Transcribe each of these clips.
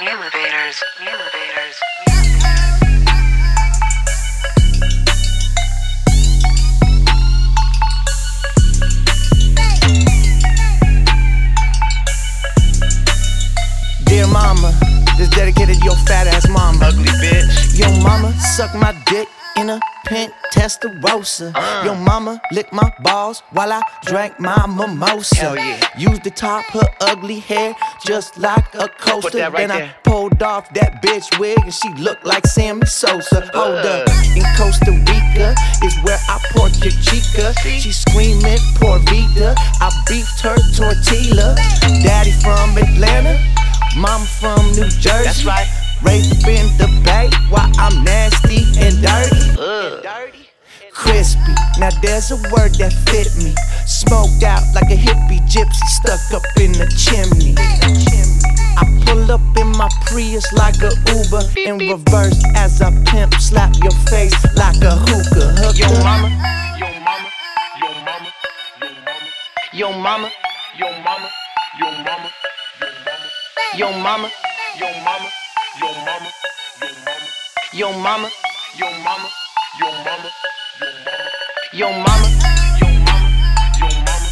Elevators, elevators. Dear suck my dick in a pink Testarossa. Uh. Your mama lick my balls while I drank my mimosa. Hell yeah. Used to top her ugly hair just like a coaster. right then I pulled off that bitch wig and she looked like Sammy Sosa. Hold up, in Costa Rica is where I pork your chica. She screaming por vida. I beefed her tortilla. Daddy from Atlanta, mom from New Jersey. That's right. In the Crispy. Now there's a word that fit me. Smoked out like a hippie gypsy stuck up in the chimney. I pull up in my Prius like a Uber in reverse as I pimp slap your face like a hookah. Hookah. Yo mama, yo mama, yo mama, yo mama, Yo mama, yo mama, yo mama, yo mama, yo mama, yo mama, yo mama, yo mama, yo yo mama, mama, yo mama, yo mama,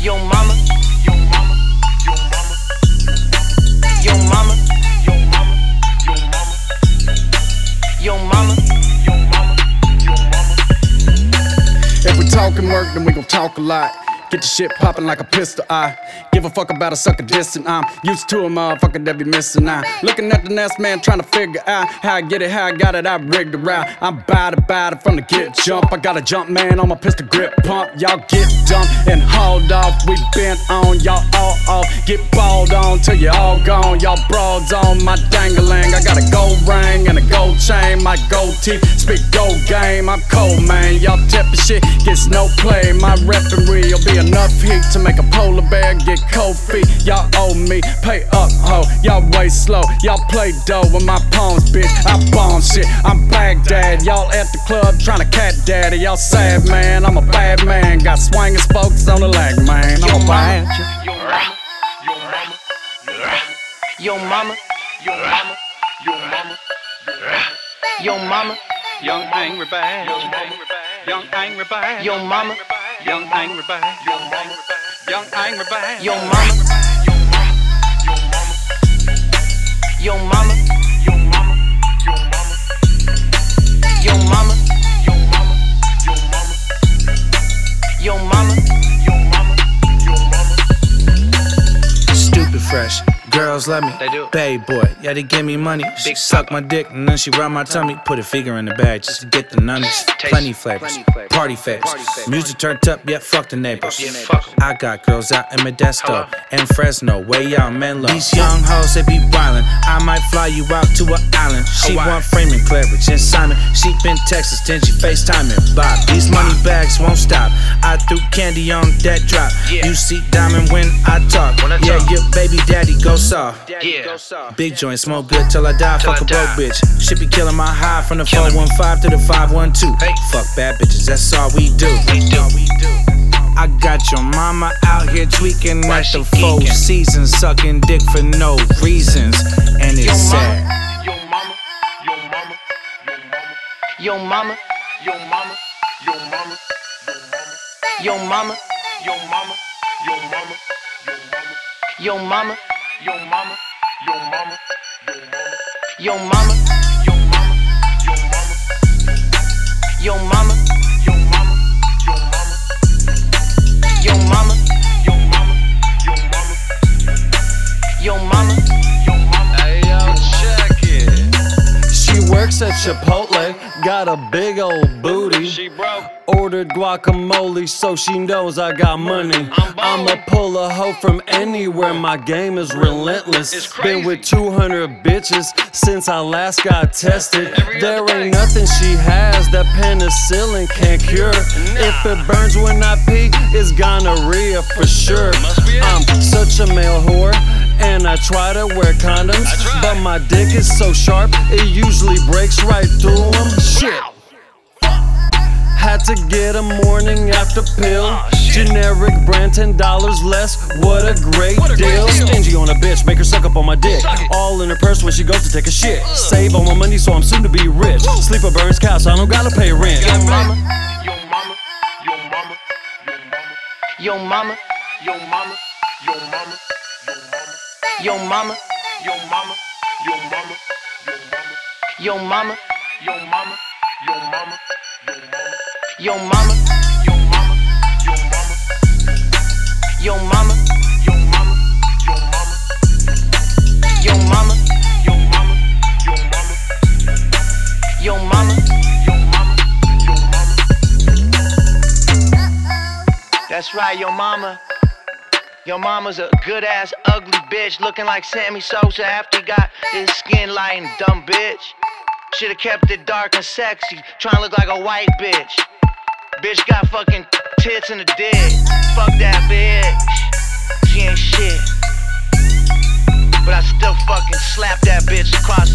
yo mama, yo mama, yo mama, yo mama, yo yo mama, mama. yo mama, yo mama. If we talking work, then we gon' talk a lot. Get the shit poppin' like a pistol I Give a fuck about a sucker distant. I'm used to a motherfucker that be missing out. Looking at the next man trying to figure out how I get it, how I got it, I rigged around. I'm bout it, bout it from the get jump. I got a jump man on my pistol grip pump. Y'all get dumped and hauled off. We bent on, y'all all off. Get balled on till you all gone. Y'all broads on my dangling. I got a gold ring and a gold chain. Gold teeth speak gold game. I'm cold, man. Y'all tipping shit gets no play. My referee will be enough heat to make a polar bear get cold feet. Y'all owe me, pay up, ho. Y'all way slow. Y'all play dough with my pawns, bitch. I bomb shit. I'm Baghdad. Y'all at the club trying to cat daddy. Y'all sad, man. I'm a bad man. Got swinging spokes on the leg, man. I'm a bad. Yo mama, yo mama, Yo mama, yo mama, yo yo mama, mama, Young angry bad. Young angry bad. yo mama, Young angry bad. Young angry bad. yo mama, yo mama, yo mama, yo mama, yo mama, yo mama, yo yo mama, mama. yo mama, Girls love me. They do. Babe boy, yeah, they give me money. She suck my dick and then she rub my tummy. Put a figure in the bag just to get the nunnies. Plenty flavors, party favors. Music turned up, yeah, fuck the neighbors. I got girls out in Modesto and Fresno, way out Menlo. These young hoes, they be wildin'. I might fly you out to an island. She want Freeman, Claridge, and Simon. She been Texas, then she FaceTiming. Bob, these money bags won't stop. I threw candy on that drop. You see diamond when I talk. Yeah, your baby daddy go soft. Yeah. Big joint, smoke good till I die. Fuck I a die. broke bitch. Should be killing my high from the 415 to the 512. Hey. Fuck bad bitches, that's all we do. I got your mama out here tweaking Why at the four seasons, sucking dick for no reasons. And it's sad. Yo mama, yo mama, yo mama, Yo mama, yo mama, yo mama, yo mama, yo mama, yo mama, yo mama, yo mama, yo mama, yo mama, yo mama, yo mama, yo mama, yo mama, yo mama, your mama, yo mama, yo mama. Hey, yo, check it. She works at Chipotle, got a big old. She broke. Ordered guacamole, so she knows I got money. I'm. I'ma pull a hoe from anywhere, my game is relentless. Been with 200 bitches since I last got tested. There ain't nothing she has that penicillin can't cure. If it burns when I pee, it's gonorrhea for sure. Must be it. I'm such a male whore. And I try to wear condoms, but my dick is so sharp, it usually breaks right through them. Shit. Had to get a morning after pill. Generic brand, ten dollars less. What a great deal. Stingy on a bitch, make her suck up on my dick. All in her purse when she goes to take a shit. Save all my money so I'm soon to be rich. Sleeper burns couch, so I don't gotta pay rent. Yo mama, Yo mama, yo mama, yo mama, yo mama, yo mama, yo mama, yo mama, yo mama, yo mama, yo mama, yo mama, yo mama, yo mama, mama, yo mama, yo mama, yo mama, yo mama, yo mama, yo mama, yo yo mama, mama. yo mama, yo mama. That's right, yo mama. Your mama's a good ass ugly bitch looking like Sammy Sosa after he got his skin lightened, dumb bitch. Should've kept it dark and sexy, trying to look like a white bitch. Bitch got fucking tits in the dick. Fuck that bitch. She ain't shit. But I still fucking slap that bitch across